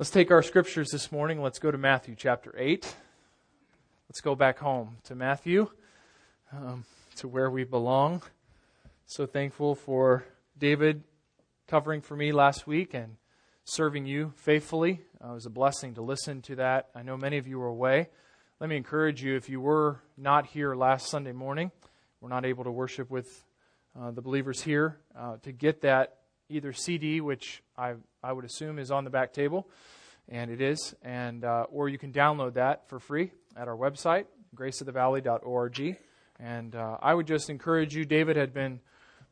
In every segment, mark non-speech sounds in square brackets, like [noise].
Let's take our scriptures this morning. Let's go to Matthew chapter 8. Let's go back home to Matthew, um, to where we belong. So thankful for David covering for me last week and serving you faithfully. Uh, it was a blessing to listen to that. I know many of you were away. Let me encourage you if you were not here last Sunday morning, we're not able to worship with uh, the believers here, uh, to get that either CD, which I, I would assume is on the back table, and it is, and uh, or you can download that for free at our website, graceofthevalley.org. And uh, I would just encourage you. David had been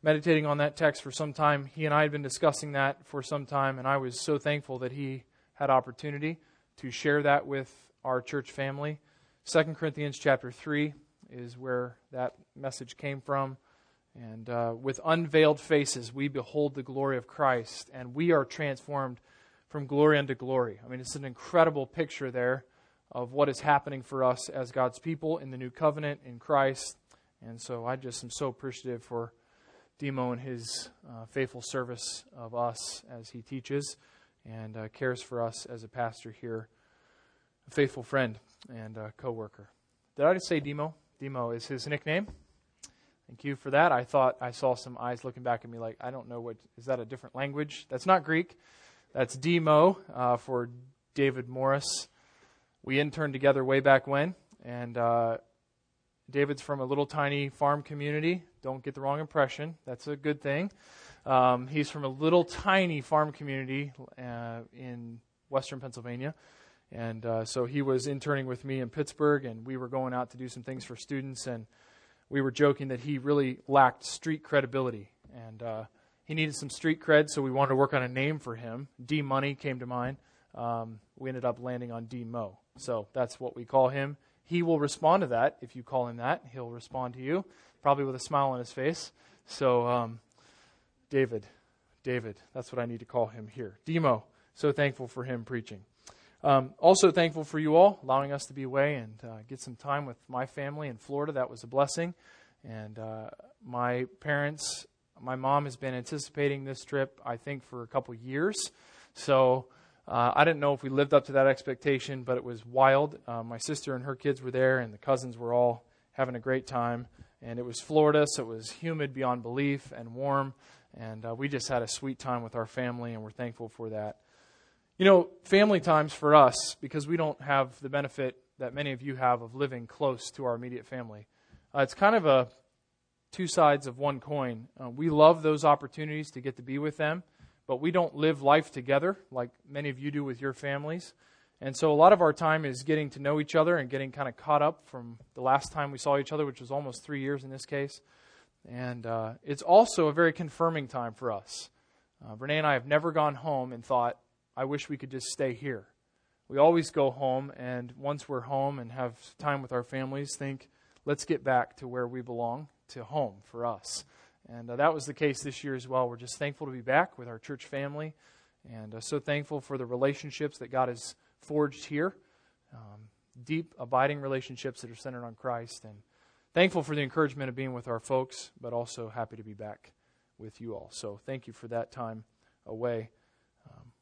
meditating on that text for some time. He and I had been discussing that for some time, and I was so thankful that he had opportunity to share that with our church family. Second Corinthians chapter three is where that message came from. And uh, with unveiled faces, we behold the glory of Christ, and we are transformed from glory unto glory. I mean, it's an incredible picture there of what is happening for us as God's people in the new covenant in Christ. And so I just am so appreciative for Demo and his uh, faithful service of us as he teaches and uh, cares for us as a pastor here, a faithful friend and co worker. Did I just say Demo? Demo is his nickname. Thank you for that. I thought I saw some eyes looking back at me like, I don't know what, is that a different language? That's not Greek. That's Demo uh, for David Morris. We interned together way back when, and uh, David's from a little tiny farm community. Don't get the wrong impression. That's a good thing. Um, he's from a little tiny farm community uh, in western Pennsylvania. And uh, so he was interning with me in Pittsburgh, and we were going out to do some things for students. And we were joking that he really lacked street credibility. And uh, he needed some street cred, so we wanted to work on a name for him. D Money came to mind. Um, we ended up landing on D Mo. So that's what we call him. He will respond to that if you call him that. He'll respond to you, probably with a smile on his face. So, um, David, David, that's what I need to call him here. Demo, so thankful for him preaching. Um, also thankful for you all allowing us to be away and uh, get some time with my family in Florida. That was a blessing. And uh, my parents, my mom has been anticipating this trip, I think, for a couple years. So uh, I didn't know if we lived up to that expectation, but it was wild. Uh, my sister and her kids were there, and the cousins were all having a great time. And it was Florida, so it was humid beyond belief and warm. And uh, we just had a sweet time with our family, and we're thankful for that. You know, family times for us, because we don't have the benefit that many of you have of living close to our immediate family, uh, it's kind of a two sides of one coin. Uh, we love those opportunities to get to be with them, but we don't live life together like many of you do with your families. And so a lot of our time is getting to know each other and getting kind of caught up from the last time we saw each other, which was almost three years in this case. And uh, it's also a very confirming time for us. Uh, Renee and I have never gone home and thought, I wish we could just stay here. We always go home, and once we're home and have time with our families, think, let's get back to where we belong, to home for us. And uh, that was the case this year as well. We're just thankful to be back with our church family, and uh, so thankful for the relationships that God has forged here. Um, deep, abiding relationships that are centered on Christ, and thankful for the encouragement of being with our folks, but also happy to be back with you all. So thank you for that time away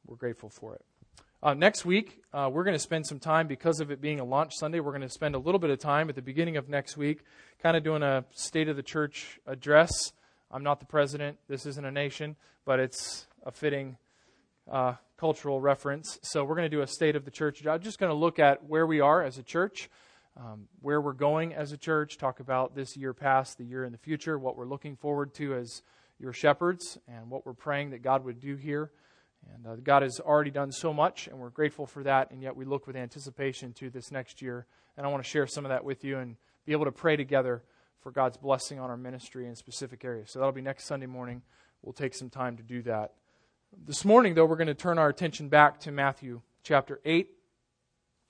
we're grateful for it. Uh, next week, uh, we're going to spend some time, because of it being a launch Sunday, we're going to spend a little bit of time at the beginning of next week, kind of doing a State of the Church address. I'm not the president, this isn't a nation, but it's a fitting uh, cultural reference. So we're going to do a State of the Church. I'm just going to look at where we are as a church, um, where we're going as a church, talk about this year past, the year in the future, what we're looking forward to as your shepherds, and what we're praying that God would do here. And uh, God has already done so much, and we're grateful for that. And yet we look with anticipation to this next year. And I want to share some of that with you and be able to pray together for God's blessing on our ministry in specific areas. So that'll be next Sunday morning. We'll take some time to do that. This morning, though, we're going to turn our attention back to Matthew chapter 8.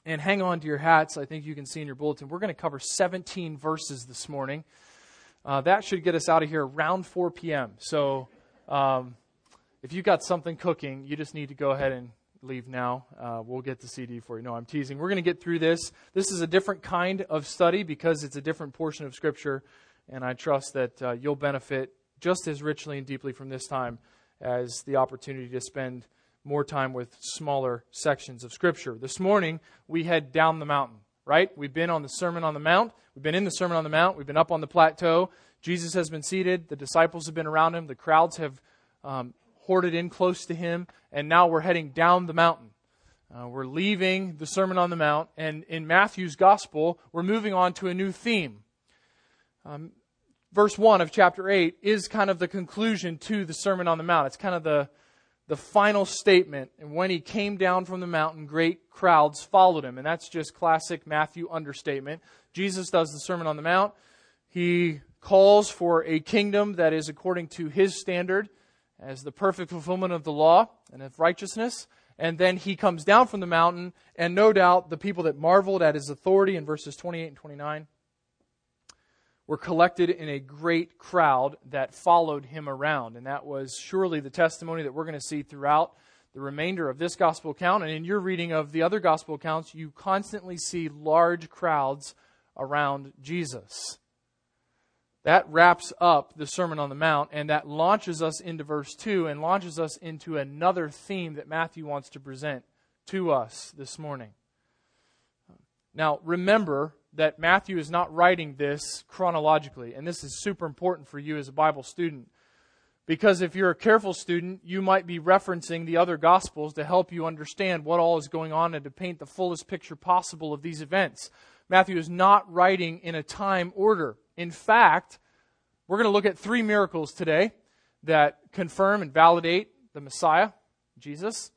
And hang on to your hats. I think you can see in your bulletin. We're going to cover 17 verses this morning. Uh, that should get us out of here around 4 p.m. So. Um, if you got something cooking, you just need to go ahead and leave now. Uh, we'll get the CD for you. No, I'm teasing. We're going to get through this. This is a different kind of study because it's a different portion of Scripture, and I trust that uh, you'll benefit just as richly and deeply from this time as the opportunity to spend more time with smaller sections of Scripture. This morning, we head down the mountain, right? We've been on the Sermon on the Mount. We've been in the Sermon on the Mount. We've been up on the plateau. Jesus has been seated. The disciples have been around him. The crowds have um, hoarded in close to him. And now we're heading down the mountain. Uh, we're leaving the Sermon on the Mount. And in Matthew's Gospel, we're moving on to a new theme. Um, verse 1 of chapter 8 is kind of the conclusion to the Sermon on the Mount. It's kind of the the final statement. And when he came down from the mountain, great crowds followed him. And that's just classic Matthew understatement. Jesus does the Sermon on the Mount. He calls for a kingdom that is according to his standard as the perfect fulfillment of the law and of righteousness. And then he comes down from the mountain, and no doubt the people that marveled at his authority in verses 28 and 29 were collected in a great crowd that followed him around. And that was surely the testimony that we're going to see throughout the remainder of this gospel account. And in your reading of the other gospel accounts, you constantly see large crowds around Jesus. That wraps up the Sermon on the Mount, and that launches us into verse 2 and launches us into another theme that Matthew wants to present to us this morning. Now, remember, that Matthew is not writing this chronologically. And this is super important for you as a Bible student. Because if you're a careful student, you might be referencing the other Gospels to help you understand what all is going on and to paint the fullest picture possible of these events. Matthew is not writing in a time order. In fact, we're going to look at three miracles today that confirm and validate the Messiah, Jesus.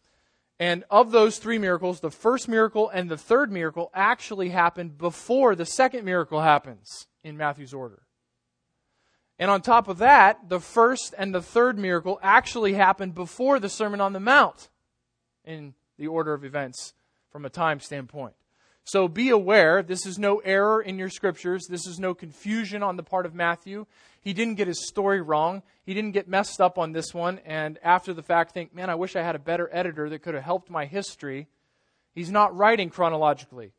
And of those three miracles, the first miracle and the third miracle actually happened before the second miracle happens in Matthew's order. And on top of that, the first and the third miracle actually happened before the Sermon on the Mount in the order of events from a time standpoint. So be aware, this is no error in your scriptures. This is no confusion on the part of Matthew. He didn't get his story wrong. He didn't get messed up on this one and after the fact think, man, I wish I had a better editor that could have helped my history. He's not writing chronologically.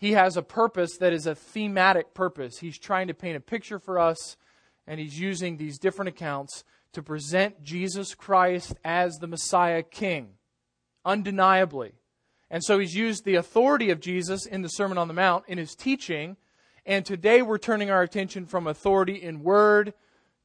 He has a purpose that is a thematic purpose. He's trying to paint a picture for us, and he's using these different accounts to present Jesus Christ as the Messiah King, undeniably. And so he's used the authority of Jesus in the Sermon on the Mount in his teaching. And today we're turning our attention from authority in word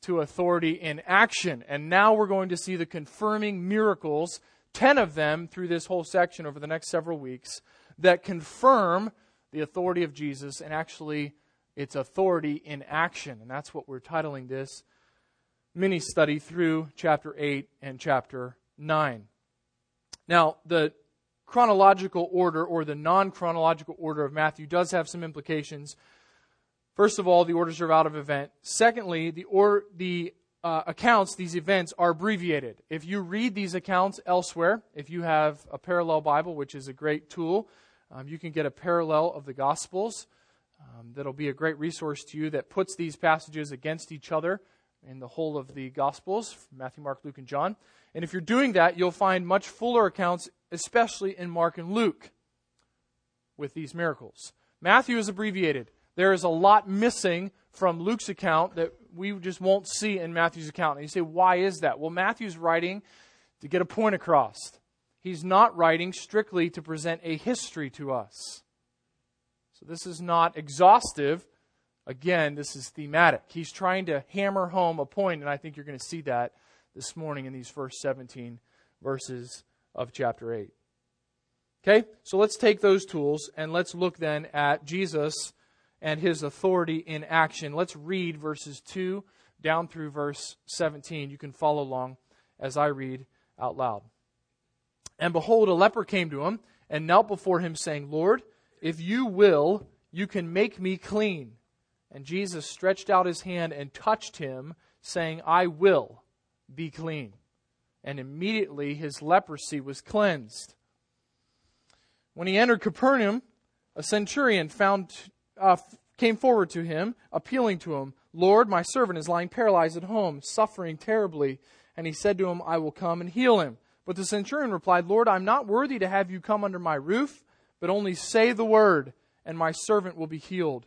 to authority in action. And now we're going to see the confirming miracles, 10 of them through this whole section over the next several weeks, that confirm the authority of Jesus and actually its authority in action. And that's what we're titling this mini study through chapter 8 and chapter 9. Now, the chronological order or the non chronological order of Matthew does have some implications. First of all, the orders are out of event. Secondly, the, or, the uh, accounts, these events, are abbreviated. If you read these accounts elsewhere, if you have a parallel Bible, which is a great tool, um, you can get a parallel of the Gospels. Um, that'll be a great resource to you that puts these passages against each other in the whole of the Gospels Matthew, Mark, Luke, and John. And if you're doing that, you'll find much fuller accounts, especially in Mark and Luke, with these miracles. Matthew is abbreviated. There is a lot missing from Luke's account that we just won't see in Matthew's account. And you say, why is that? Well, Matthew's writing to get a point across. He's not writing strictly to present a history to us. So this is not exhaustive. Again, this is thematic. He's trying to hammer home a point, and I think you're going to see that this morning in these first 17 verses of chapter 8. Okay, so let's take those tools and let's look then at Jesus and his authority in action. Let's read verses 2 down through verse 17. You can follow along as I read out loud. And behold, a leper came to him and knelt before him, saying, Lord, if you will, you can make me clean. And Jesus stretched out his hand and touched him, saying, I will be clean. And immediately his leprosy was cleansed. When he entered Capernaum, a centurion found, uh, came forward to him, appealing to him, Lord, my servant is lying paralyzed at home, suffering terribly. And he said to him, I will come and heal him. But the centurion replied, Lord, I'm not worthy to have you come under my roof, but only say the word, and my servant will be healed.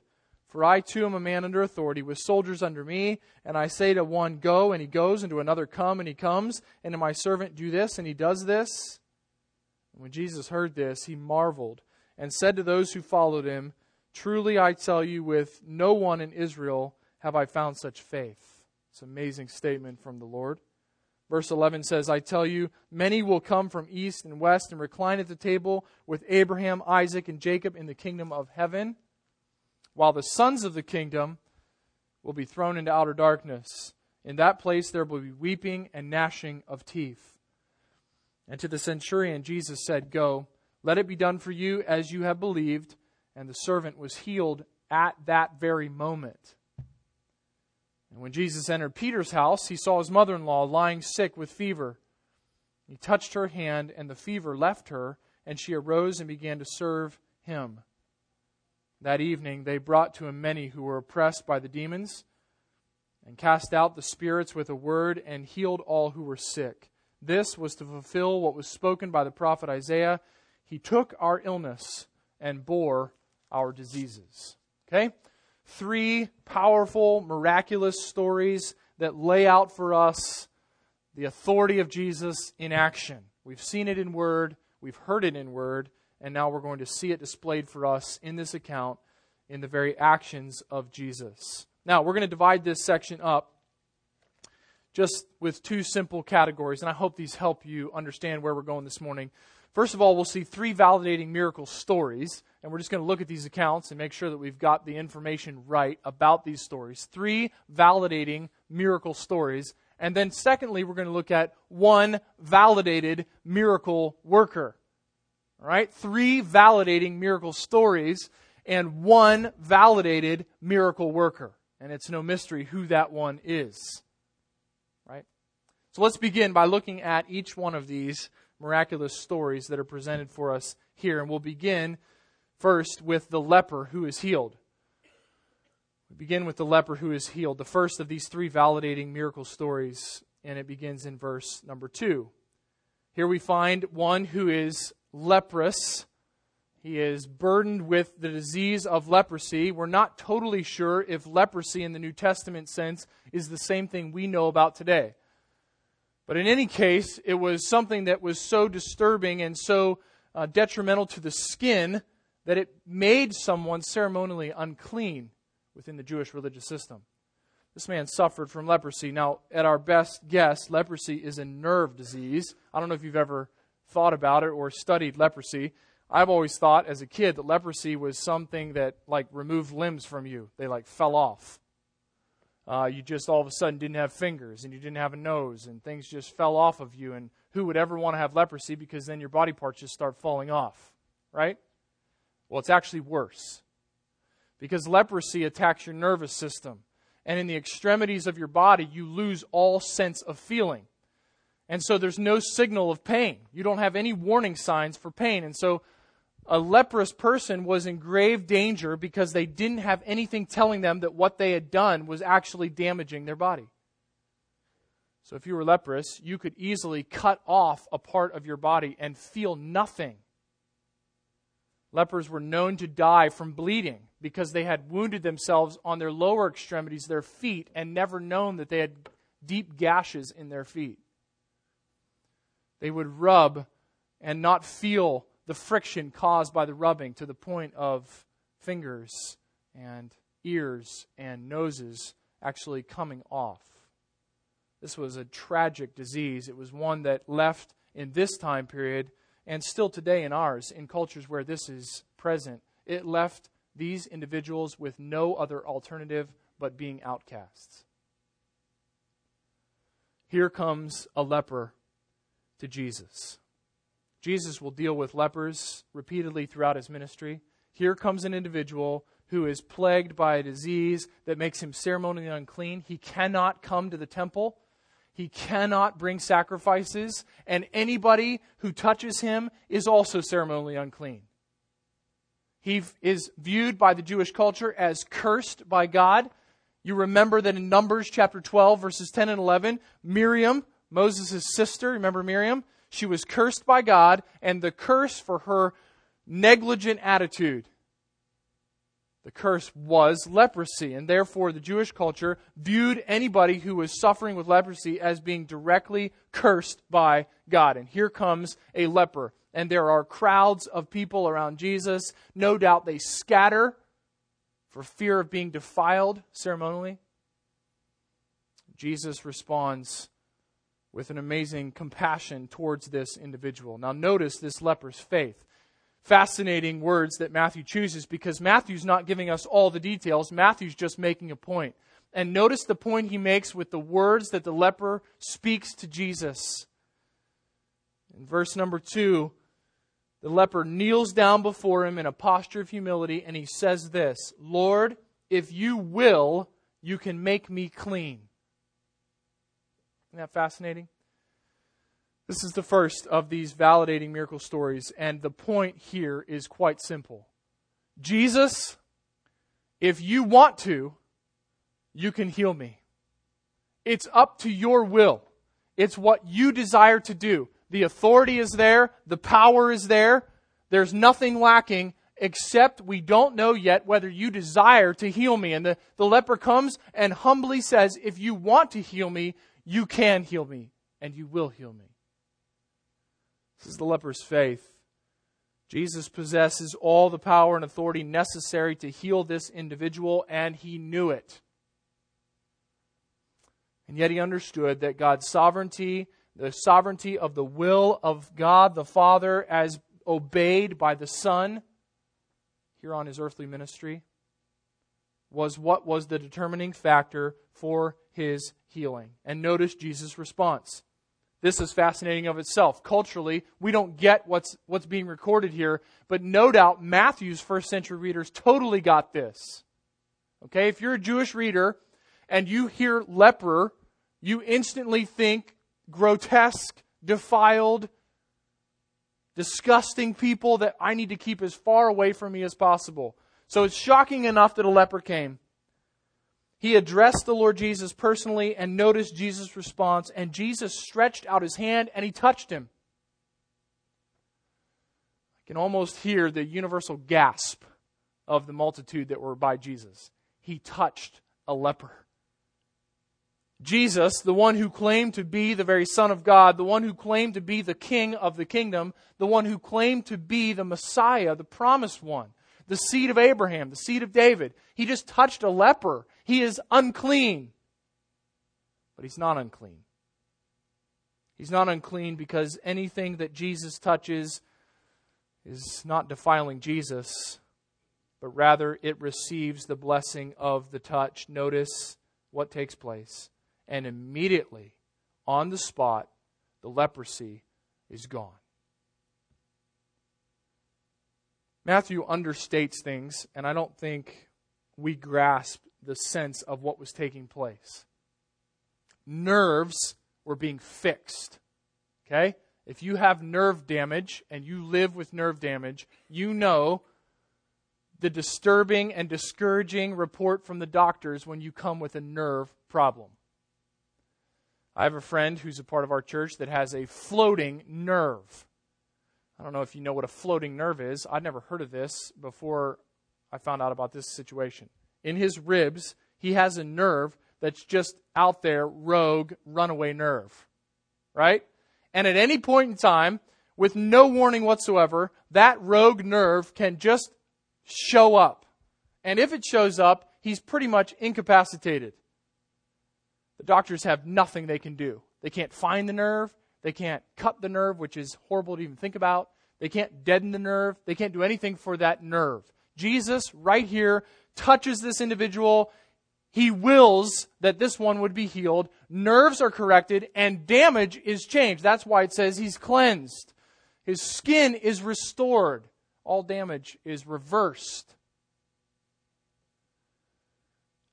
For I too am a man under authority, with soldiers under me, and I say to one, Go, and he goes, and to another, Come, and he comes, and to my servant, Do this, and he does this. And When Jesus heard this, he marveled and said to those who followed him, Truly I tell you, with no one in Israel have I found such faith. It's an amazing statement from the Lord. Verse 11 says, I tell you, many will come from east and west and recline at the table with Abraham, Isaac, and Jacob in the kingdom of heaven, while the sons of the kingdom will be thrown into outer darkness. In that place there will be weeping and gnashing of teeth. And to the centurion, Jesus said, Go, let it be done for you as you have believed. And the servant was healed at that very moment. And when Jesus entered Peter's house, he saw his mother in law lying sick with fever. He touched her hand, and the fever left her, and she arose and began to serve him. That evening they brought to him many who were oppressed by the demons, and cast out the spirits with a word, and healed all who were sick. This was to fulfill what was spoken by the prophet Isaiah. He took our illness and bore our diseases. Okay? Three powerful, miraculous stories that lay out for us the authority of Jesus in action. We've seen it in word, we've heard it in word, and now we're going to see it displayed for us in this account in the very actions of Jesus. Now, we're going to divide this section up just with two simple categories, and I hope these help you understand where we're going this morning. First of all, we'll see three validating miracle stories, and we're just going to look at these accounts and make sure that we've got the information right about these stories. Three validating miracle stories. And then, secondly, we're going to look at one validated miracle worker. Right? Three validating miracle stories and one validated miracle worker. And it's no mystery who that one is. Right? So let's begin by looking at each one of these miraculous stories that are presented for us here. And we'll begin first with the leper who is healed. We begin with the leper who is healed, the first of these three validating miracle stories, and it begins in verse number two. Here we find one who is leprous. He is burdened with the disease of leprosy. We're not totally sure if leprosy in the New Testament sense is the same thing we know about today. But in any case, it was something that was so disturbing and so uh, detrimental to the skin that it made someone ceremonially unclean within the Jewish religious system. This man suffered from leprosy. Now, at our best guess, leprosy is a nerve disease. I don't know if you've ever thought about it or studied leprosy. I've always thought as a kid that leprosy was something that like removed limbs from you. They like fell off uh, you just all of a sudden didn't have fingers and you didn't have a nose and things just fell off of you. And who would ever want to have leprosy because then your body parts just start falling off, right? Well, it's actually worse because leprosy attacks your nervous system. And in the extremities of your body, you lose all sense of feeling. And so there's no signal of pain. You don't have any warning signs for pain. And so a leprous person was in grave danger because they didn't have anything telling them that what they had done was actually damaging their body. So if you were leprous, you could easily cut off a part of your body and feel nothing. Lepers were known to die from bleeding because they had wounded themselves on their lower extremities, their feet, and never known that they had deep gashes in their feet. They would rub and not feel the friction caused by the rubbing to the point of fingers and ears and noses actually coming off. This was a tragic disease. It was one that left in this time period and still today in ours, in cultures where this is present, it left these individuals with no other alternative but being outcasts. Here comes a leper to Jesus. Jesus will deal with lepers repeatedly throughout his ministry. Here comes an individual who is plagued by a disease that makes him ceremonially unclean. He cannot come to the temple. He cannot bring sacrifices. And anybody who touches him is also ceremonially unclean. He is viewed by the Jewish culture as cursed by God. You remember that in Numbers chapter 12, verses 10 and 11, Miriam, Moses' sister, remember Miriam? She was cursed by God, and the curse for her negligent attitude. The curse was leprosy, and therefore the Jewish culture viewed anybody who was suffering with leprosy as being directly cursed by God. And here comes a leper, and there are crowds of people around Jesus. No doubt they scatter for fear of being defiled ceremonially. Jesus responds with an amazing compassion towards this individual. Now, notice this leper's faith. Fascinating words that Matthew chooses because Matthew's not giving us all the details. Matthew's just making a point. And notice the point he makes with the words that the leper speaks to Jesus. In verse number two, the leper kneels down before him in a posture of humility and he says this Lord, if you will, you can make me clean. Isn't that fascinating? This is the first of these validating miracle stories, and the point here is quite simple. Jesus, if you want to, you can heal me. It's up to your will. It's what you desire to do. The authority is there, the power is there. There's nothing lacking except we don't know yet whether you desire to heal me. And the, the leper comes and humbly says, If you want to heal me, you can heal me, and you will heal me. This is the leper's faith. Jesus possesses all the power and authority necessary to heal this individual, and he knew it. And yet he understood that God's sovereignty, the sovereignty of the will of God the Father as obeyed by the Son here on his earthly ministry, was what was the determining factor for his healing. And notice Jesus' response. This is fascinating of itself. Culturally, we don't get what's, what's being recorded here, but no doubt Matthew's first century readers totally got this. Okay, if you're a Jewish reader and you hear leper you instantly think grotesque, defiled, disgusting people that I need to keep as far away from me as possible. So it's shocking enough that a leper came. He addressed the Lord Jesus personally and noticed Jesus' response, and Jesus stretched out his hand and he touched him. I can almost hear the universal gasp of the multitude that were by Jesus. He touched a leper. Jesus, the one who claimed to be the very Son of God, the one who claimed to be the King of the kingdom, the one who claimed to be the Messiah, the promised one, the seed of Abraham, the seed of David. He just touched a leper. He is unclean. But he's not unclean. He's not unclean because anything that Jesus touches is not defiling Jesus, but rather it receives the blessing of the touch. Notice what takes place and immediately, on the spot, the leprosy is gone. Matthew understates things, and I don't think we grasp the sense of what was taking place. Nerves were being fixed. Okay? If you have nerve damage and you live with nerve damage, you know the disturbing and discouraging report from the doctors when you come with a nerve problem. I have a friend who's a part of our church that has a floating nerve. I don't know if you know what a floating nerve is. I'd never heard of this before I found out about this situation. In his ribs, he has a nerve that's just out there, rogue, runaway nerve. Right? And at any point in time, with no warning whatsoever, that rogue nerve can just show up. And if it shows up, he's pretty much incapacitated. The doctors have nothing they can do. They can't find the nerve. They can't cut the nerve, which is horrible to even think about. They can't deaden the nerve. They can't do anything for that nerve. Jesus, right here, touches this individual. He wills that this one would be healed. Nerves are corrected and damage is changed. That's why it says he's cleansed. His skin is restored. All damage is reversed.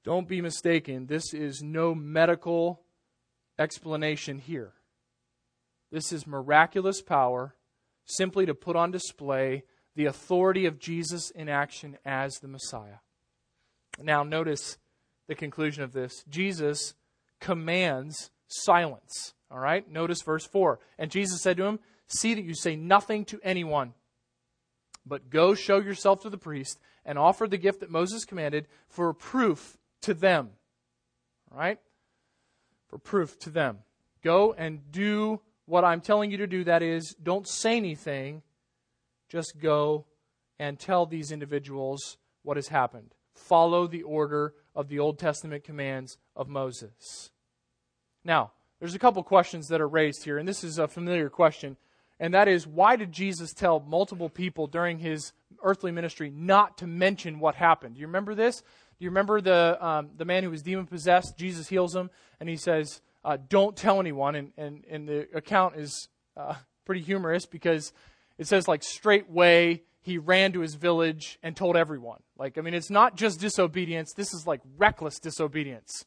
Don't be mistaken, this is no medical explanation here. This is miraculous power simply to put on display the authority of Jesus in action as the Messiah. Now, notice the conclusion of this. Jesus commands silence. All right? Notice verse 4. And Jesus said to him, See that you say nothing to anyone, but go show yourself to the priest and offer the gift that Moses commanded for proof to them. All right? For proof to them. Go and do what I'm telling you to do. That is, don't say anything just go and tell these individuals what has happened. Follow the order of the Old Testament commands of Moses. Now, there's a couple questions that are raised here, and this is a familiar question, and that is why did Jesus tell multiple people during his earthly ministry not to mention what happened? Do you remember this? Do you remember the, um, the man who was demon possessed? Jesus heals him, and he says, uh, Don't tell anyone. And, and, and the account is uh, pretty humorous because it says, like, straightway he ran to his village and told everyone. Like, I mean, it's not just disobedience, this is like reckless disobedience.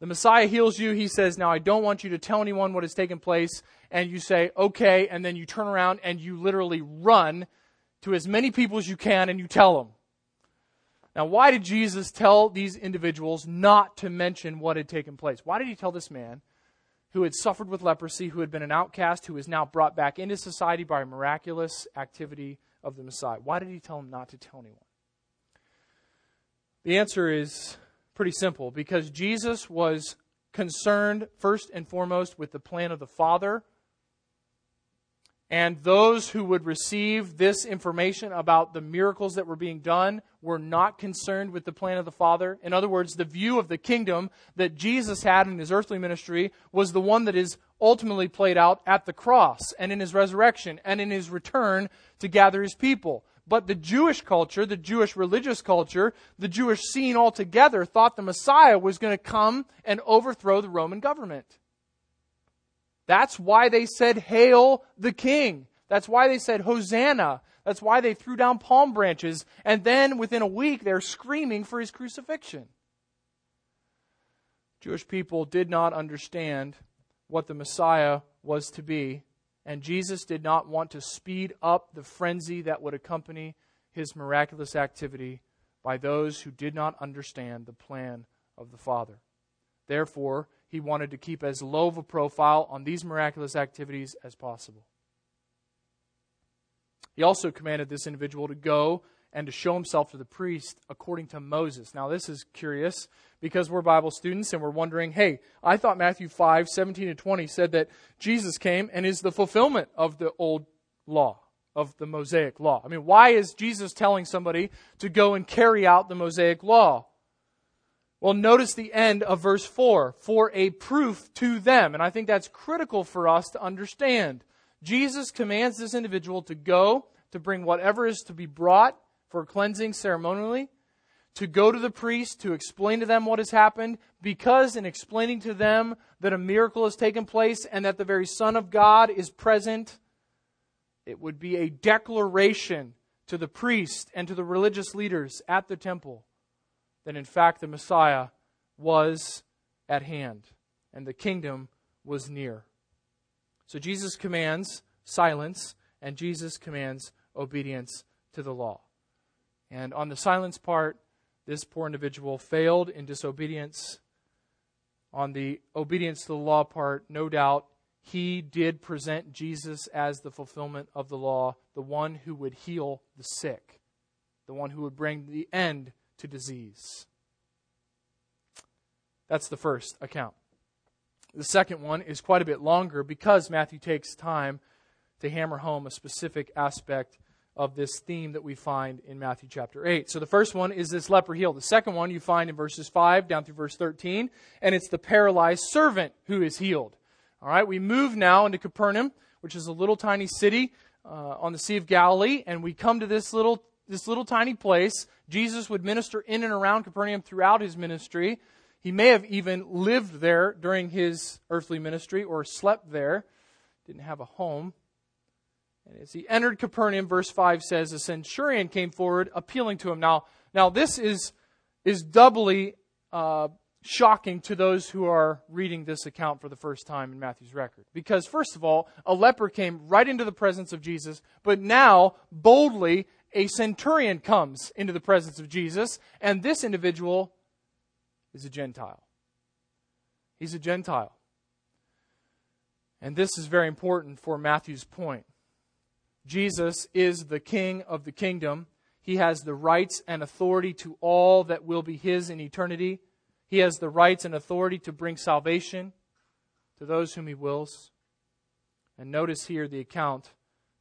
The Messiah heals you. He says, Now I don't want you to tell anyone what has taken place. And you say, Okay. And then you turn around and you literally run to as many people as you can and you tell them. Now, why did Jesus tell these individuals not to mention what had taken place? Why did he tell this man who had suffered with leprosy, who had been an outcast, who is now brought back into society by a miraculous activity of the Messiah? Why did he tell him not to tell anyone? The answer is pretty simple because Jesus was concerned first and foremost with the plan of the Father. And those who would receive this information about the miracles that were being done were not concerned with the plan of the Father. In other words, the view of the kingdom that Jesus had in his earthly ministry was the one that is ultimately played out at the cross and in his resurrection and in his return to gather his people. But the Jewish culture, the Jewish religious culture, the Jewish scene altogether thought the Messiah was going to come and overthrow the Roman government. That's why they said, Hail the King. That's why they said, Hosanna. That's why they threw down palm branches. And then within a week, they're screaming for his crucifixion. Jewish people did not understand what the Messiah was to be and Jesus did not want to speed up the frenzy that would accompany his miraculous activity by those who did not understand the plan of the Father. Therefore, he wanted to keep as low of a profile on these miraculous activities as possible. He also commanded this individual to go and to show himself to the priest according to Moses. Now, this is curious because we're Bible students and we're wondering hey, I thought Matthew 5 17 and 20 said that Jesus came and is the fulfillment of the old law, of the Mosaic law. I mean, why is Jesus telling somebody to go and carry out the Mosaic law? Well, notice the end of verse 4 for a proof to them. And I think that's critical for us to understand. Jesus commands this individual to go to bring whatever is to be brought for cleansing ceremonially, to go to the priest to explain to them what has happened, because in explaining to them that a miracle has taken place and that the very Son of God is present, it would be a declaration to the priest and to the religious leaders at the temple that in fact the Messiah was at hand and the kingdom was near. So Jesus commands silence and Jesus commands obedience to the law. And on the silence part, this poor individual failed in disobedience. On the obedience to the law part, no doubt, he did present Jesus as the fulfillment of the law, the one who would heal the sick, the one who would bring the end to disease. That's the first account. The second one is quite a bit longer because Matthew takes time to hammer home a specific aspect of this theme that we find in Matthew chapter 8. So the first one is this leper healed. The second one you find in verses 5 down through verse 13, and it's the paralyzed servant who is healed. All right, we move now into Capernaum, which is a little tiny city uh, on the Sea of Galilee, and we come to this little this little tiny place. Jesus would minister in and around Capernaum throughout his ministry. He may have even lived there during his earthly ministry or slept there. Didn't have a home. And as he entered Capernaum, verse 5 says, a centurion came forward appealing to him. Now, now this is, is doubly uh, shocking to those who are reading this account for the first time in Matthew's record. Because, first of all, a leper came right into the presence of Jesus, but now, boldly, a centurion comes into the presence of Jesus, and this individual is a Gentile. He's a Gentile. And this is very important for Matthew's point. Jesus is the King of the kingdom. He has the rights and authority to all that will be His in eternity. He has the rights and authority to bring salvation to those whom He wills. And notice here the account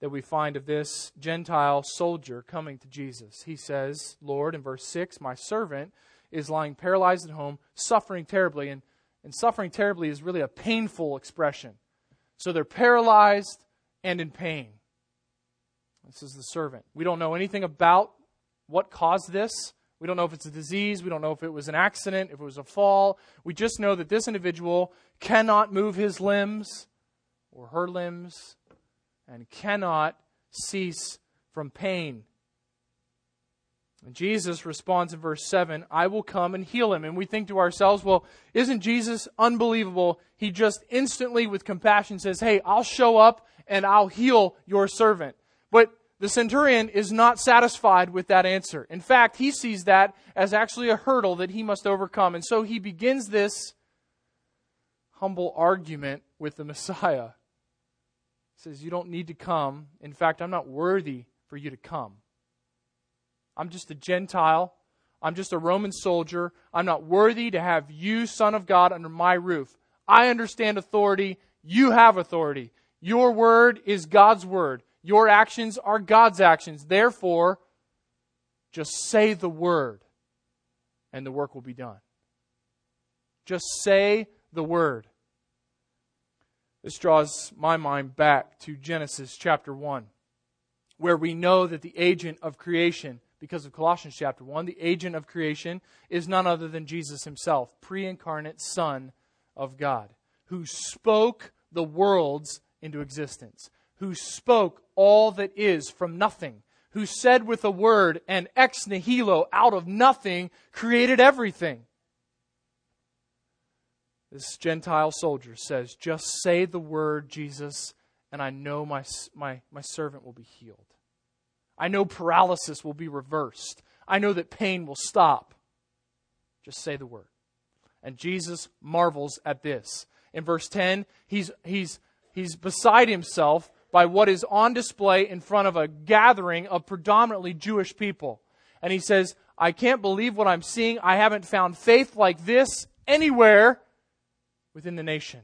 that we find of this Gentile soldier coming to Jesus. He says, Lord, in verse 6, my servant is lying paralyzed at home, suffering terribly. And, and suffering terribly is really a painful expression. So they're paralyzed and in pain. This is the servant. We don't know anything about what caused this. We don't know if it's a disease. We don't know if it was an accident, if it was a fall. We just know that this individual cannot move his limbs or her limbs and cannot cease from pain. And Jesus responds in verse 7 I will come and heal him. And we think to ourselves, well, isn't Jesus unbelievable? He just instantly, with compassion, says, Hey, I'll show up and I'll heal your servant. But the centurion is not satisfied with that answer. In fact, he sees that as actually a hurdle that he must overcome. And so he begins this humble argument with the Messiah. He says, You don't need to come. In fact, I'm not worthy for you to come. I'm just a Gentile. I'm just a Roman soldier. I'm not worthy to have you, Son of God, under my roof. I understand authority. You have authority. Your word is God's word. Your actions are God's actions. Therefore, just say the word and the work will be done. Just say the word. This draws my mind back to Genesis chapter 1, where we know that the agent of creation, because of Colossians chapter 1, the agent of creation is none other than Jesus himself, pre incarnate Son of God, who spoke the worlds into existence, who spoke all that is from nothing, who said with a word and ex nihilo, out of nothing, created everything. This Gentile soldier says, Just say the word, Jesus, and I know my, my, my servant will be healed. I know paralysis will be reversed. I know that pain will stop. Just say the word. And Jesus marvels at this. In verse 10, he's, he's, he's beside himself by what is on display in front of a gathering of predominantly Jewish people. And he says, I can't believe what I'm seeing. I haven't found faith like this anywhere within the nation.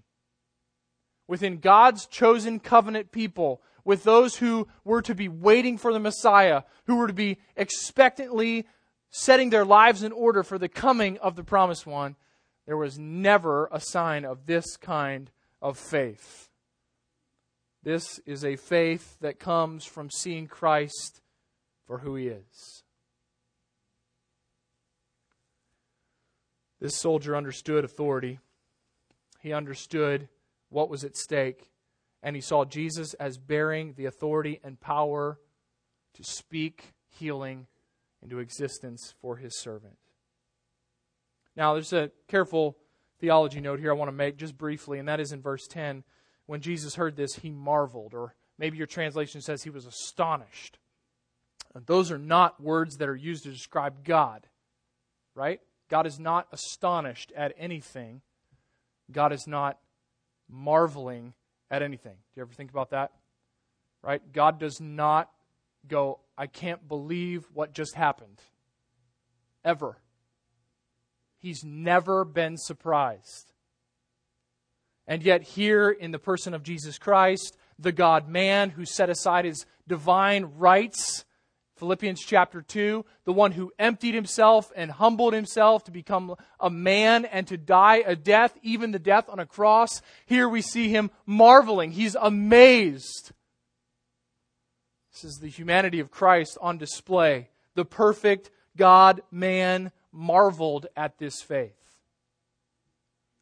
Within God's chosen covenant people, with those who were to be waiting for the Messiah, who were to be expectantly setting their lives in order for the coming of the promised one, there was never a sign of this kind of faith. This is a faith that comes from seeing Christ for who he is. This soldier understood authority. He understood what was at stake, and he saw Jesus as bearing the authority and power to speak healing into existence for his servant. Now, there's a careful theology note here I want to make just briefly, and that is in verse 10 when Jesus heard this, he marveled, or maybe your translation says he was astonished. Those are not words that are used to describe God, right? God is not astonished at anything. God is not marveling at anything. Do you ever think about that? Right? God does not go, I can't believe what just happened. Ever. He's never been surprised. And yet, here in the person of Jesus Christ, the God man who set aside his divine rights, Philippians chapter 2, the one who emptied himself and humbled himself to become a man and to die a death, even the death on a cross, here we see him marveling. He's amazed. This is the humanity of Christ on display. The perfect God man marveled at this faith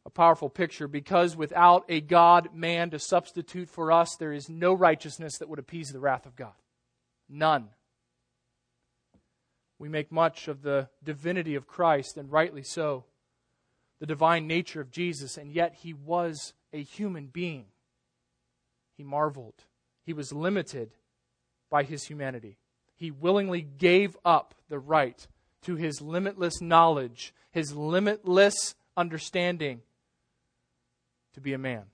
a powerful picture because without a God man to substitute for us, there is no righteousness that would appease the wrath of God. None. We make much of the divinity of Christ, and rightly so, the divine nature of Jesus, and yet he was a human being. He marveled. He was limited by his humanity. He willingly gave up the right to his limitless knowledge, his limitless understanding to be a man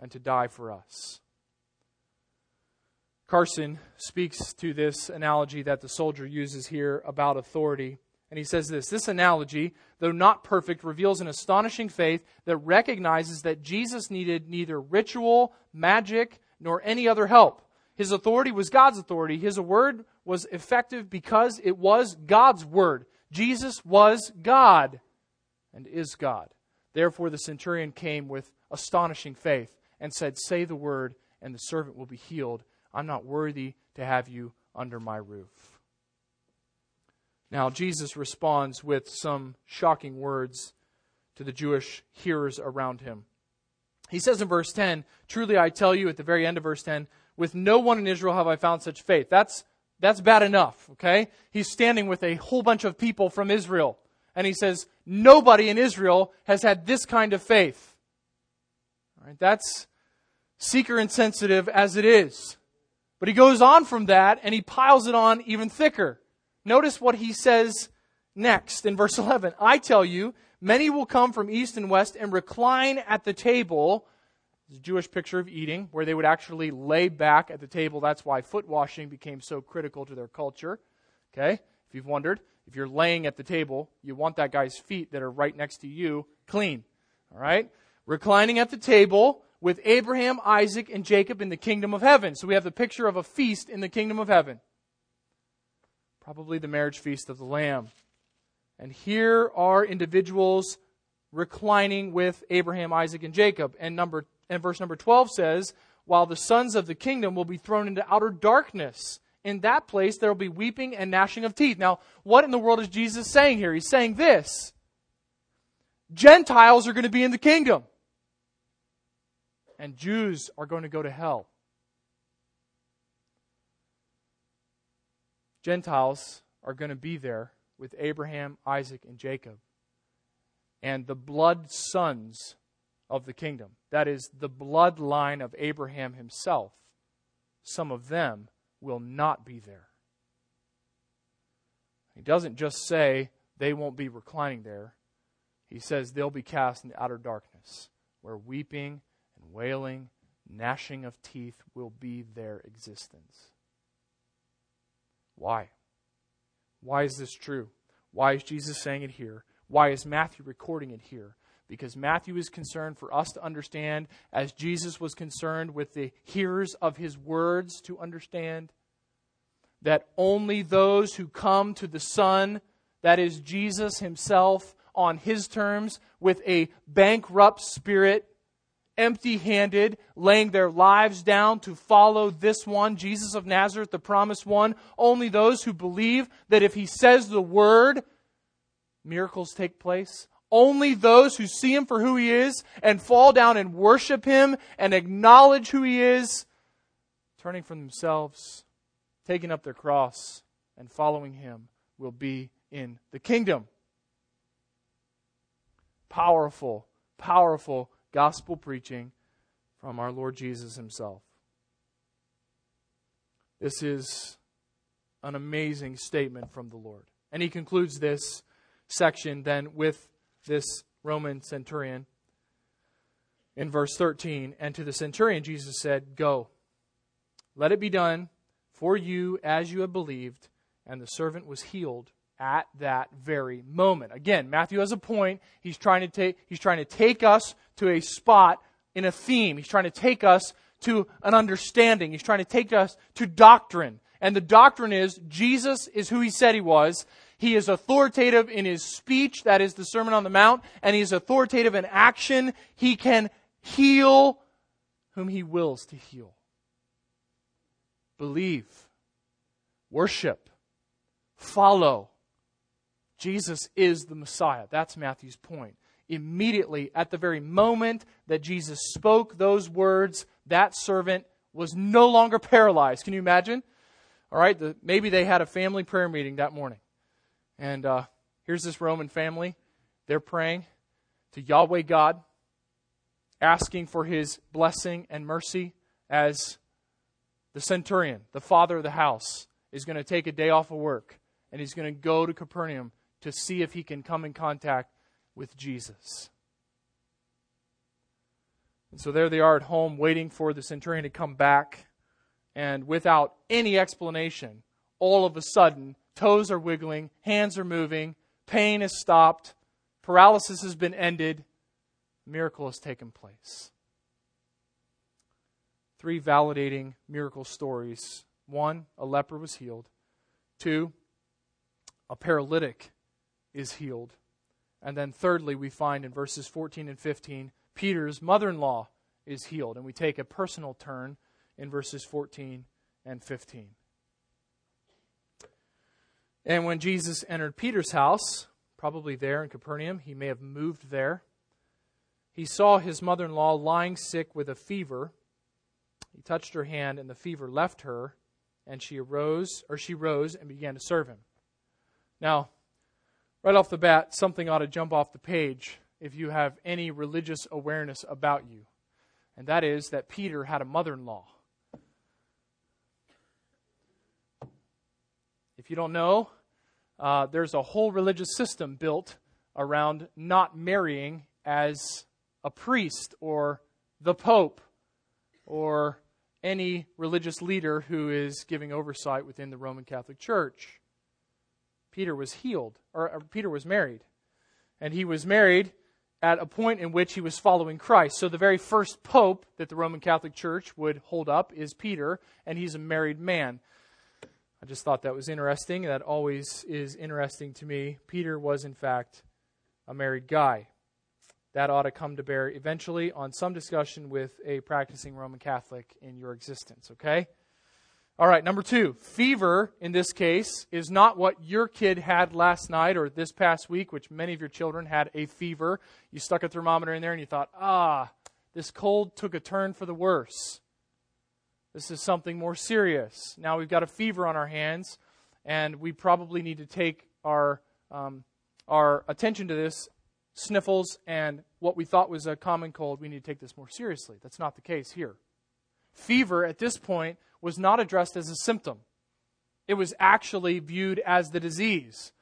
and to die for us. Carson speaks to this analogy that the soldier uses here about authority. And he says this This analogy, though not perfect, reveals an astonishing faith that recognizes that Jesus needed neither ritual, magic, nor any other help. His authority was God's authority. His word was effective because it was God's word. Jesus was God and is God. Therefore, the centurion came with astonishing faith and said, Say the word, and the servant will be healed. I'm not worthy to have you under my roof. Now, Jesus responds with some shocking words to the Jewish hearers around him. He says in verse 10, Truly I tell you, at the very end of verse 10, with no one in Israel have I found such faith. That's, that's bad enough, okay? He's standing with a whole bunch of people from Israel. And he says, Nobody in Israel has had this kind of faith. All right, that's seeker insensitive as it is. But he goes on from that and he piles it on even thicker. Notice what he says next in verse [laughs] 11. I tell you, many will come from east and west and recline at the table. It's a Jewish picture of eating, where they would actually lay back at the table. That's why foot washing became so critical to their culture. Okay? If you've wondered, if you're laying at the table, you want that guy's feet that are right next to you clean. All right? Reclining at the table with Abraham, Isaac, and Jacob in the kingdom of heaven. So we have the picture of a feast in the kingdom of heaven. Probably the marriage feast of the Lamb. And here are individuals reclining with Abraham, Isaac, and Jacob. And number and verse number 12 says, while the sons of the kingdom will be thrown into outer darkness. In that place there will be weeping and gnashing of teeth. Now, what in the world is Jesus saying here? He's saying this. Gentiles are going to be in the kingdom and Jews are going to go to hell. Gentiles are going to be there with Abraham, Isaac, and Jacob. And the blood sons of the kingdom, that is, the bloodline of Abraham himself, some of them will not be there. He doesn't just say they won't be reclining there, he says they'll be cast into outer darkness, where weeping wailing, gnashing of teeth will be their existence. Why? Why is this true? Why is Jesus saying it here? Why is Matthew recording it here? Because Matthew is concerned for us to understand, as Jesus was concerned with the hearers of his words to understand, that only those who come to the Son, that is Jesus himself, on his terms, with a bankrupt spirit, empty handed, laying their lives down to follow this one, Jesus of Nazareth, the promised one. Only those who believe that if he says the word, miracles take place. Only those who see him for who he is and fall down and worship him and acknowledge who he is, turning from themselves, taking up their cross, and following him will be in the kingdom. Powerful, powerful gospel preaching from our Lord Jesus himself. This is an amazing statement from the Lord. And he concludes this section then with this Roman centurion in verse 13. And to the centurion, Jesus said, Go, let it be done for you as you have believed. And the servant was healed at that very moment. Again, Matthew has a point. He's trying to take, he's trying to take us to a spot in a theme. He's trying to take us to an understanding. He's trying to take us to doctrine. And the doctrine is Jesus is who he said he was. He is authoritative in his speech, that is the Sermon on the Mount, and he is authoritative in action. He can heal whom he wills to heal. Believe, worship, follow, Jesus is the Messiah. That's Matthew's point. Immediately, at the very moment that Jesus spoke those words, that servant was no longer paralyzed. Can you imagine? All right, the, maybe they had a family prayer meeting that morning. And uh, here's this Roman family. They're praying to Yahweh God, asking for his blessing and mercy as the centurion, the father of the house, is going to take a day off of work and he's going to go to Capernaum to see if he can come in contact with Jesus. And so there they are at home waiting for the centurion to come back. And without any explanation, all of a sudden, toes are wiggling, hands are moving, pain is stopped, paralysis has been ended, miracle has taken place. three validating miracle stories. One, a leper was healed. Two, a paralytic is healed. And then, thirdly, we find in verses 14 and 15, Peter's mother in law is healed. And we take a personal turn in verses 14 and 15. And when Jesus entered Peter's house, probably there in Capernaum, he may have moved there, he saw his mother in law lying sick with a fever. He touched her hand, and the fever left her, and she arose, or she rose and began to serve him. Now, right off the bat, something ought to jump off the page if you have any religious awareness about you, and that is that Peter had a mother in law. If you don't know, uh, there's a whole religious system built around not marrying as a priest or the pope or any religious leader who is giving oversight within the Roman Catholic Church. Peter was healed, or, or Peter was married. And he was married at a point in which he was following Christ. So the very first pope that the Roman Catholic Church would hold up is Peter, and he's a married man. I just thought that was interesting. That always is interesting to me. Peter was, in fact, a married guy. That ought to come to bear eventually on some discussion with a practicing Roman Catholic in your existence, okay? All right, number two, fever in this case is not what your kid had last night or this past week, which many of your children had a fever. You stuck a thermometer in there and you thought, ah, this cold took a turn for the worse. This is something more serious. Now we've got a fever on our hands, and we probably need to take our, um, our attention to this sniffles and what we thought was a common cold. We need to take this more seriously. That's not the case here. Fever at this point was not addressed as a symptom, it was actually viewed as the disease.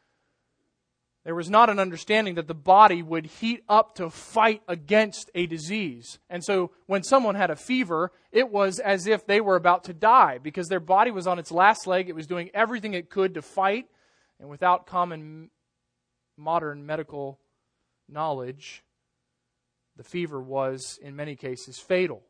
There was not an understanding that the body would heat up to fight against a disease. And so when someone had a fever, it was as if they were about to die because their body was on its last leg. It was doing everything it could to fight. And without common modern medical knowledge, the fever was, in many cases, fatal.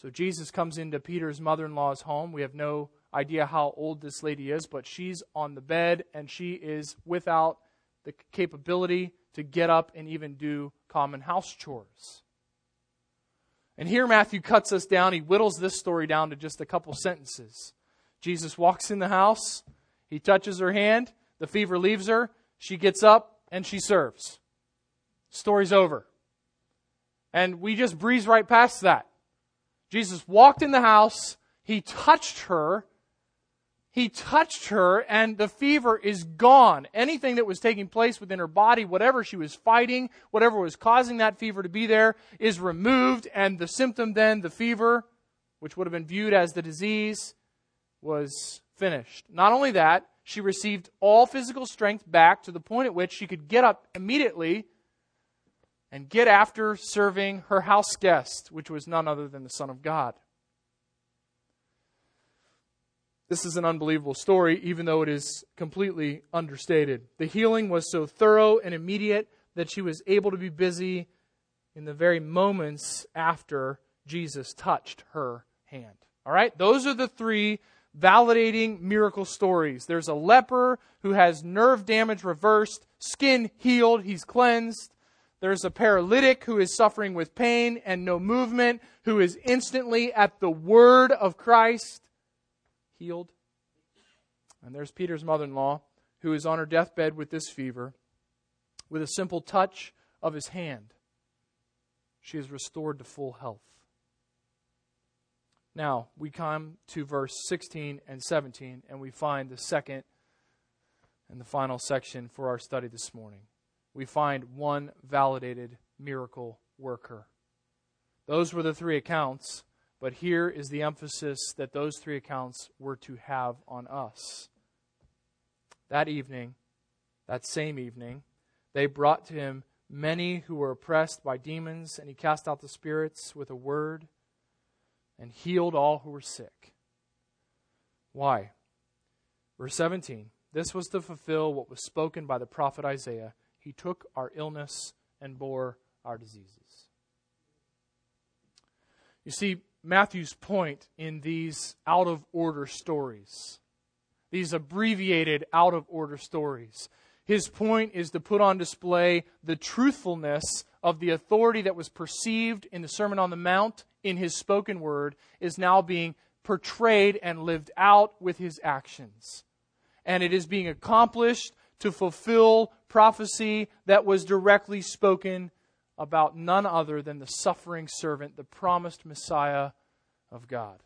So Jesus comes into Peter's mother in law's home. We have no idea how old this lady is, but she's on the bed and she is without the capability to get up and even do common house chores. And here Matthew cuts us down. He whittles this story down to just a couple sentences. Jesus walks in the house. He touches her hand. The fever leaves her. She gets up and she serves. Story's over. And we just breeze right past that. Jesus walked in the house. He touched her he touched her and the fever is gone. Anything that was taking place within her body, whatever she was fighting, whatever was causing that fever to be there, is removed. And the symptom then, the fever, which would have been viewed as the disease, was finished. Not only that, she received all physical strength back to the point at which she could get up immediately and get after serving her house guest, which was none other than the Son of God. This is an unbelievable story, even though it is completely understated. The healing was so thorough and immediate that she was able to be busy in the very moments after Jesus touched her hand. All right? Those are the three validating miracle stories. There's a leper who has nerve damage reversed, skin healed, he's cleansed. There's a paralytic who is suffering with pain and no movement, who is instantly at the word of Christ healed. And there's Peter's mother in law, who is on her deathbed with this fever. With a simple touch of his hand, she is restored to full health. Now, we come to verse 16 and 17, and we find the second and the final section for our study this morning. We find one validated miracle worker. Those were the three accounts but here is the emphasis that those three accounts were to have on us. That evening, that same evening, they brought to him many who were oppressed by demons, and he cast out the spirits with a word and healed all who were sick. Why? Verse 17 This was to fulfill what was spoken by the prophet Isaiah. He took our illness and bore our diseases. You see, Matthew's point in these out of order stories, these abbreviated out of order stories. His point is to put on display the truthfulness of the authority that was perceived in the Sermon on the Mount in his spoken word is now being portrayed and lived out with his actions. And it is being accomplished to fulfill prophecy that was directly spoken about none other than the suffering servant, the promised Messiah of God.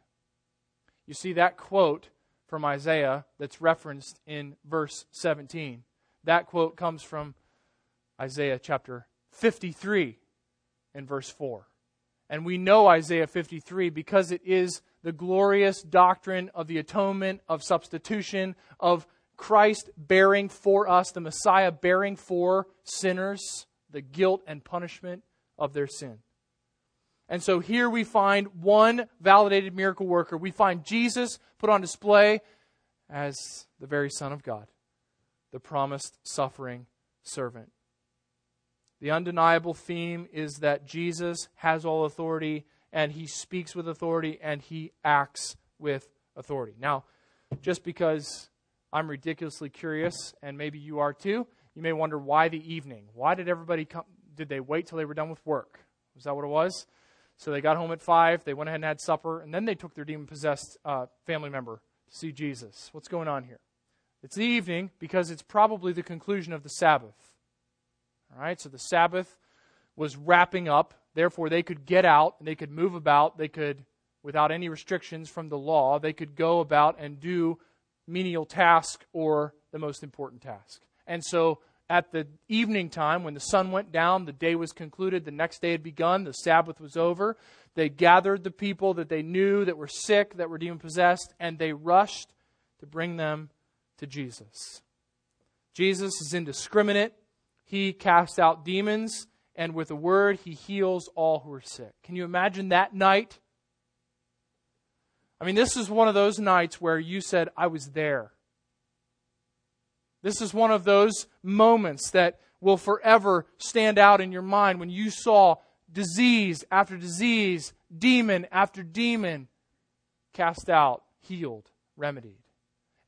You see that quote from Isaiah that's referenced in verse 17. That quote comes from Isaiah chapter 53 in verse 4. And we know Isaiah 53 because it is the glorious doctrine of the atonement, of substitution, of Christ bearing for us, the Messiah bearing for sinners the guilt and punishment of their sin. And so here we find one validated miracle worker. We find Jesus put on display as the very Son of God, the promised suffering servant. The undeniable theme is that Jesus has all authority and he speaks with authority and he acts with authority. Now, just because I'm ridiculously curious, and maybe you are too, you may wonder why the evening? Why did everybody come? Did they wait till they were done with work? Was that what it was? So they got home at 5, they went ahead and had supper, and then they took their demon possessed uh, family member to see Jesus. What's going on here? It's the evening because it's probably the conclusion of the Sabbath. All right, so the Sabbath was wrapping up. Therefore, they could get out and they could move about. They could, without any restrictions from the law, they could go about and do menial task or the most important task. And so at the evening time, when the sun went down, the day was concluded, the next day had begun, the Sabbath was over. They gathered the people that they knew that were sick, that were demon possessed, and they rushed to bring them to Jesus. Jesus is indiscriminate. He casts out demons, and with a word, he heals all who are sick. Can you imagine that night? I mean, this is one of those nights where you said, I was there. This is one of those moments that will forever stand out in your mind when you saw disease after disease, demon after demon cast out, healed, remedied.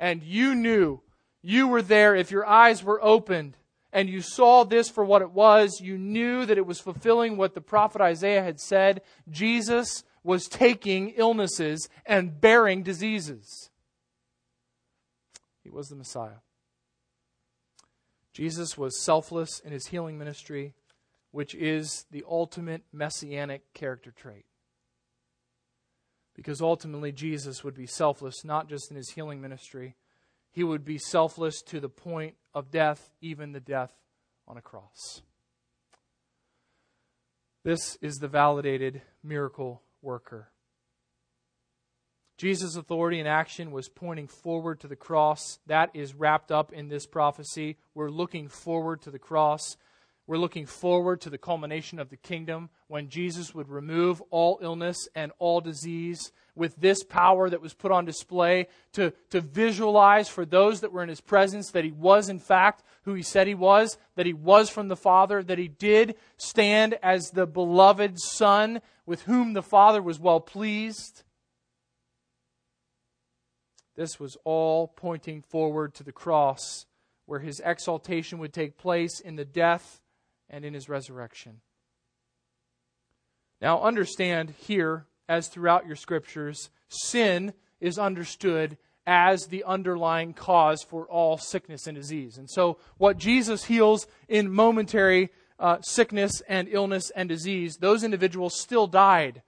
And you knew you were there if your eyes were opened and you saw this for what it was. You knew that it was fulfilling what the prophet Isaiah had said. Jesus was taking illnesses and bearing diseases. He was the Messiah. Jesus was selfless in his healing ministry, which is the ultimate messianic character trait. Because ultimately, Jesus would be selfless not just in his healing ministry, he would be selfless to the point of death, even the death on a cross. This is the validated miracle worker. Jesus' authority and action was pointing forward to the cross. That is wrapped up in this prophecy. We're looking forward to the cross. We're looking forward to the culmination of the kingdom when Jesus would remove all illness and all disease with this power that was put on display to, to visualize for those that were in his presence that he was, in fact, who he said he was, that he was from the Father, that he did stand as the beloved Son with whom the Father was well pleased. This was all pointing forward to the cross, where his exaltation would take place in the death and in his resurrection. Now, understand here, as throughout your scriptures, sin is understood as the underlying cause for all sickness and disease. And so, what Jesus heals in momentary uh, sickness and illness and disease, those individuals still died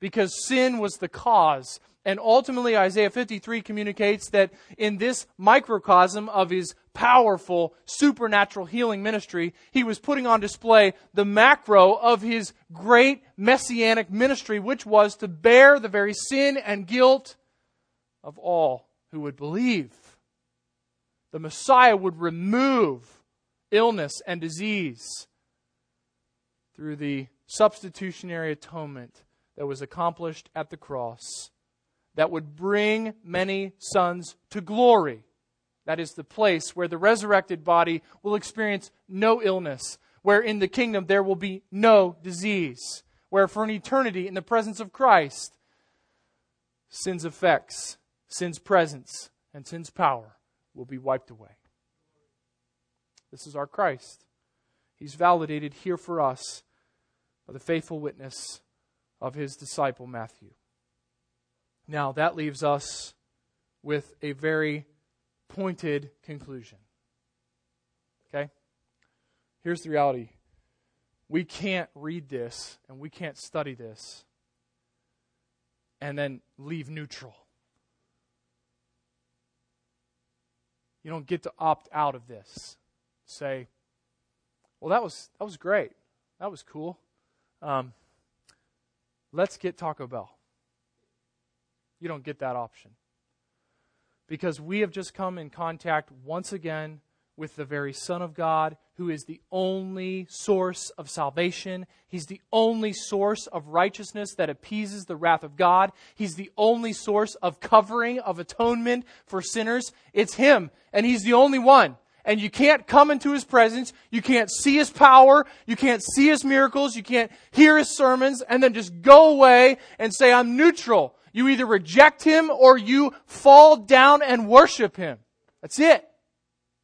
because sin was the cause. And ultimately, Isaiah 53 communicates that in this microcosm of his powerful supernatural healing ministry, he was putting on display the macro of his great messianic ministry, which was to bear the very sin and guilt of all who would believe. The Messiah would remove illness and disease through the substitutionary atonement that was accomplished at the cross that would bring many sons to glory. That is the place where the resurrected body will experience no illness, where in the kingdom there will be no disease, where for an eternity in the presence of Christ, sin's effects, sin's presence, and sin's power will be wiped away. This is our Christ. He's validated here for us by the faithful witness of his disciple Matthew. Now, that leaves us with a very pointed conclusion. Okay? Here's the reality we can't read this and we can't study this and then leave neutral. You don't get to opt out of this. Say, well, that was that was great. That was cool. Um, let's get Taco Bell. You don't get that option. Because we have just come in contact once again with the very Son of God, who is the only source of salvation. He's the only source of righteousness that appeases the wrath of God. He's the only source of covering, of atonement for sinners. It's Him, and He's the only one. And you can't come into His presence. You can't see His power. You can't see His miracles. You can't hear His sermons and then just go away and say, I'm neutral. You either reject Him or you fall down and worship Him. That's it.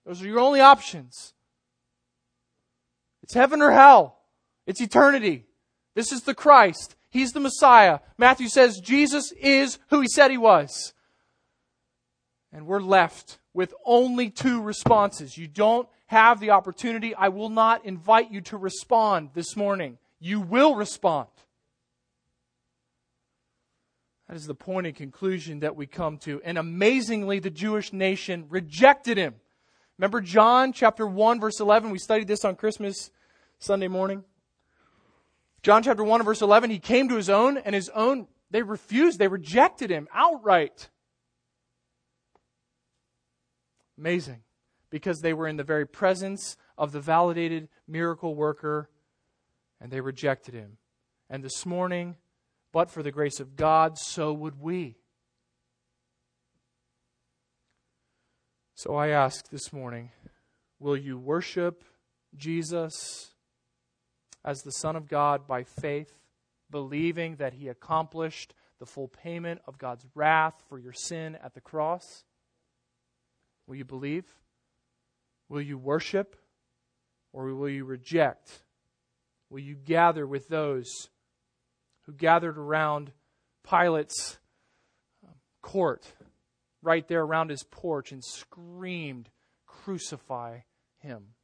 Those are your only options. It's heaven or hell. It's eternity. This is the Christ. He's the Messiah. Matthew says Jesus is who he said he was. And we're left with only two responses. You don't have the opportunity. I will not invite you to respond this morning. You will respond. That is the point and conclusion that we come to. And amazingly, the Jewish nation rejected him. Remember John chapter 1 verse 11? We studied this on Christmas Sunday morning. John chapter 1 verse 11, he came to his own and his own, they refused, they rejected him outright. Amazing. Because they were in the very presence of the validated miracle worker and they rejected him. And this morning, but for the grace of God, so would we. So I ask this morning will you worship Jesus as the Son of God by faith, believing that he accomplished the full payment of God's wrath for your sin at the cross? Will you believe? Will you worship? Or will you reject? Will you gather with those who gathered around Pilate's um, court right there around his porch and screamed, Crucify him.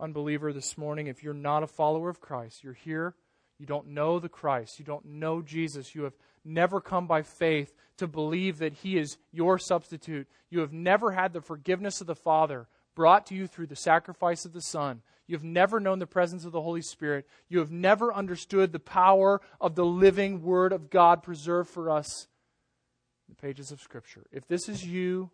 Unbeliever, this morning, if you're not a follower of Christ, you're here, you don't know the Christ, you don't know Jesus, you have never come by faith to believe that he is your substitute, you have never had the forgiveness of the Father brought to you through the sacrifice of the Son. You have never known the presence of the Holy Spirit. You have never understood the power of the living Word of God preserved for us in the pages of Scripture. If this is you,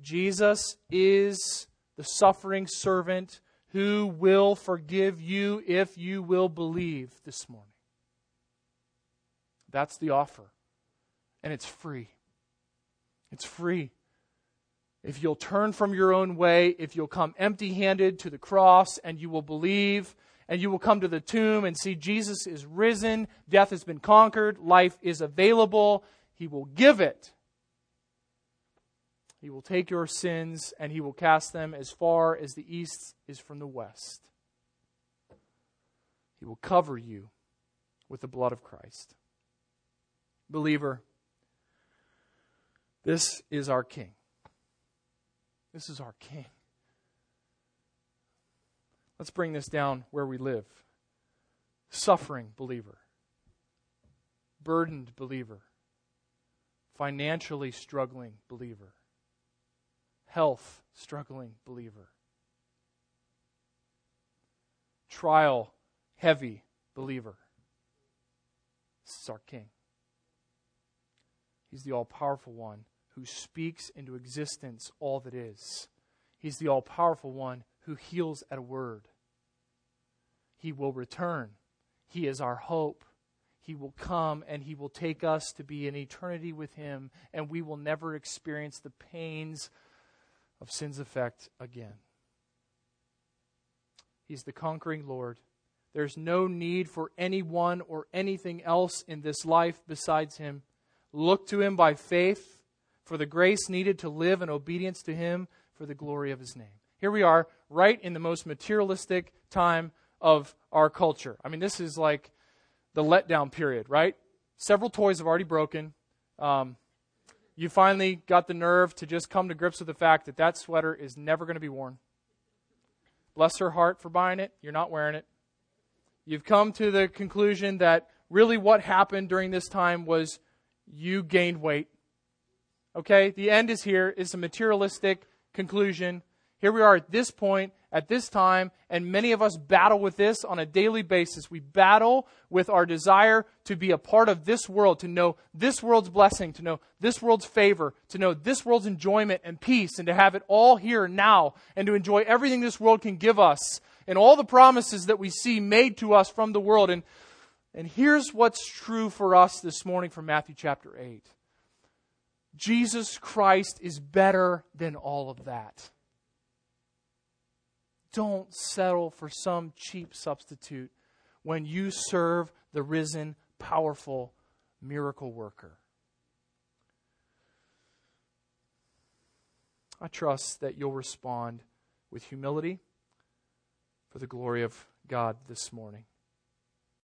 Jesus is the suffering servant who will forgive you if you will believe this morning. That's the offer. And it's free. It's free. If you'll turn from your own way, if you'll come empty handed to the cross and you will believe, and you will come to the tomb and see Jesus is risen, death has been conquered, life is available, he will give it. He will take your sins and he will cast them as far as the east is from the west. He will cover you with the blood of Christ. Believer, this is our King. This is our King. Let's bring this down where we live. Suffering believer, burdened believer financially struggling believer, health struggling believer, trial heavy believer. This is our King. He's the all powerful one who speaks into existence all that is. He's the all powerful one who heals at a word. He will return. He is our hope. He will come and He will take us to be in eternity with Him, and we will never experience the pains of sin's effect again. He's the conquering Lord, There's no need for anyone or anything else in this life besides Him. Look to Him by faith for the grace needed to live in obedience to Him for the glory of His name. Here we are, right in the most materialistic time of our culture. I mean, this is like the letdown period, right? Several toys have already broken. Um, you finally got the nerve to just come to grips with the fact that that sweater is never going to be worn. Bless her heart for buying it. You're not wearing it. You've come to the conclusion that really what happened during this time was you gained weight. Okay? The end is here. It's a materialistic conclusion. Here we are at this point, at this time, and many of us battle with this on a daily basis. We battle with our desire to be a part of this world, to know this world's blessing, to know this world's favor, to know this world's enjoyment and peace, and to have it all here now, and to enjoy everything this world can give us, and all the promises that we see made to us from the world. And, and here's what's true for us this morning from Matthew chapter 8 Jesus Christ is better than all of that. Don't settle for some cheap substitute when you serve the risen, powerful miracle worker. I trust that you'll respond with humility for the glory of God this morning.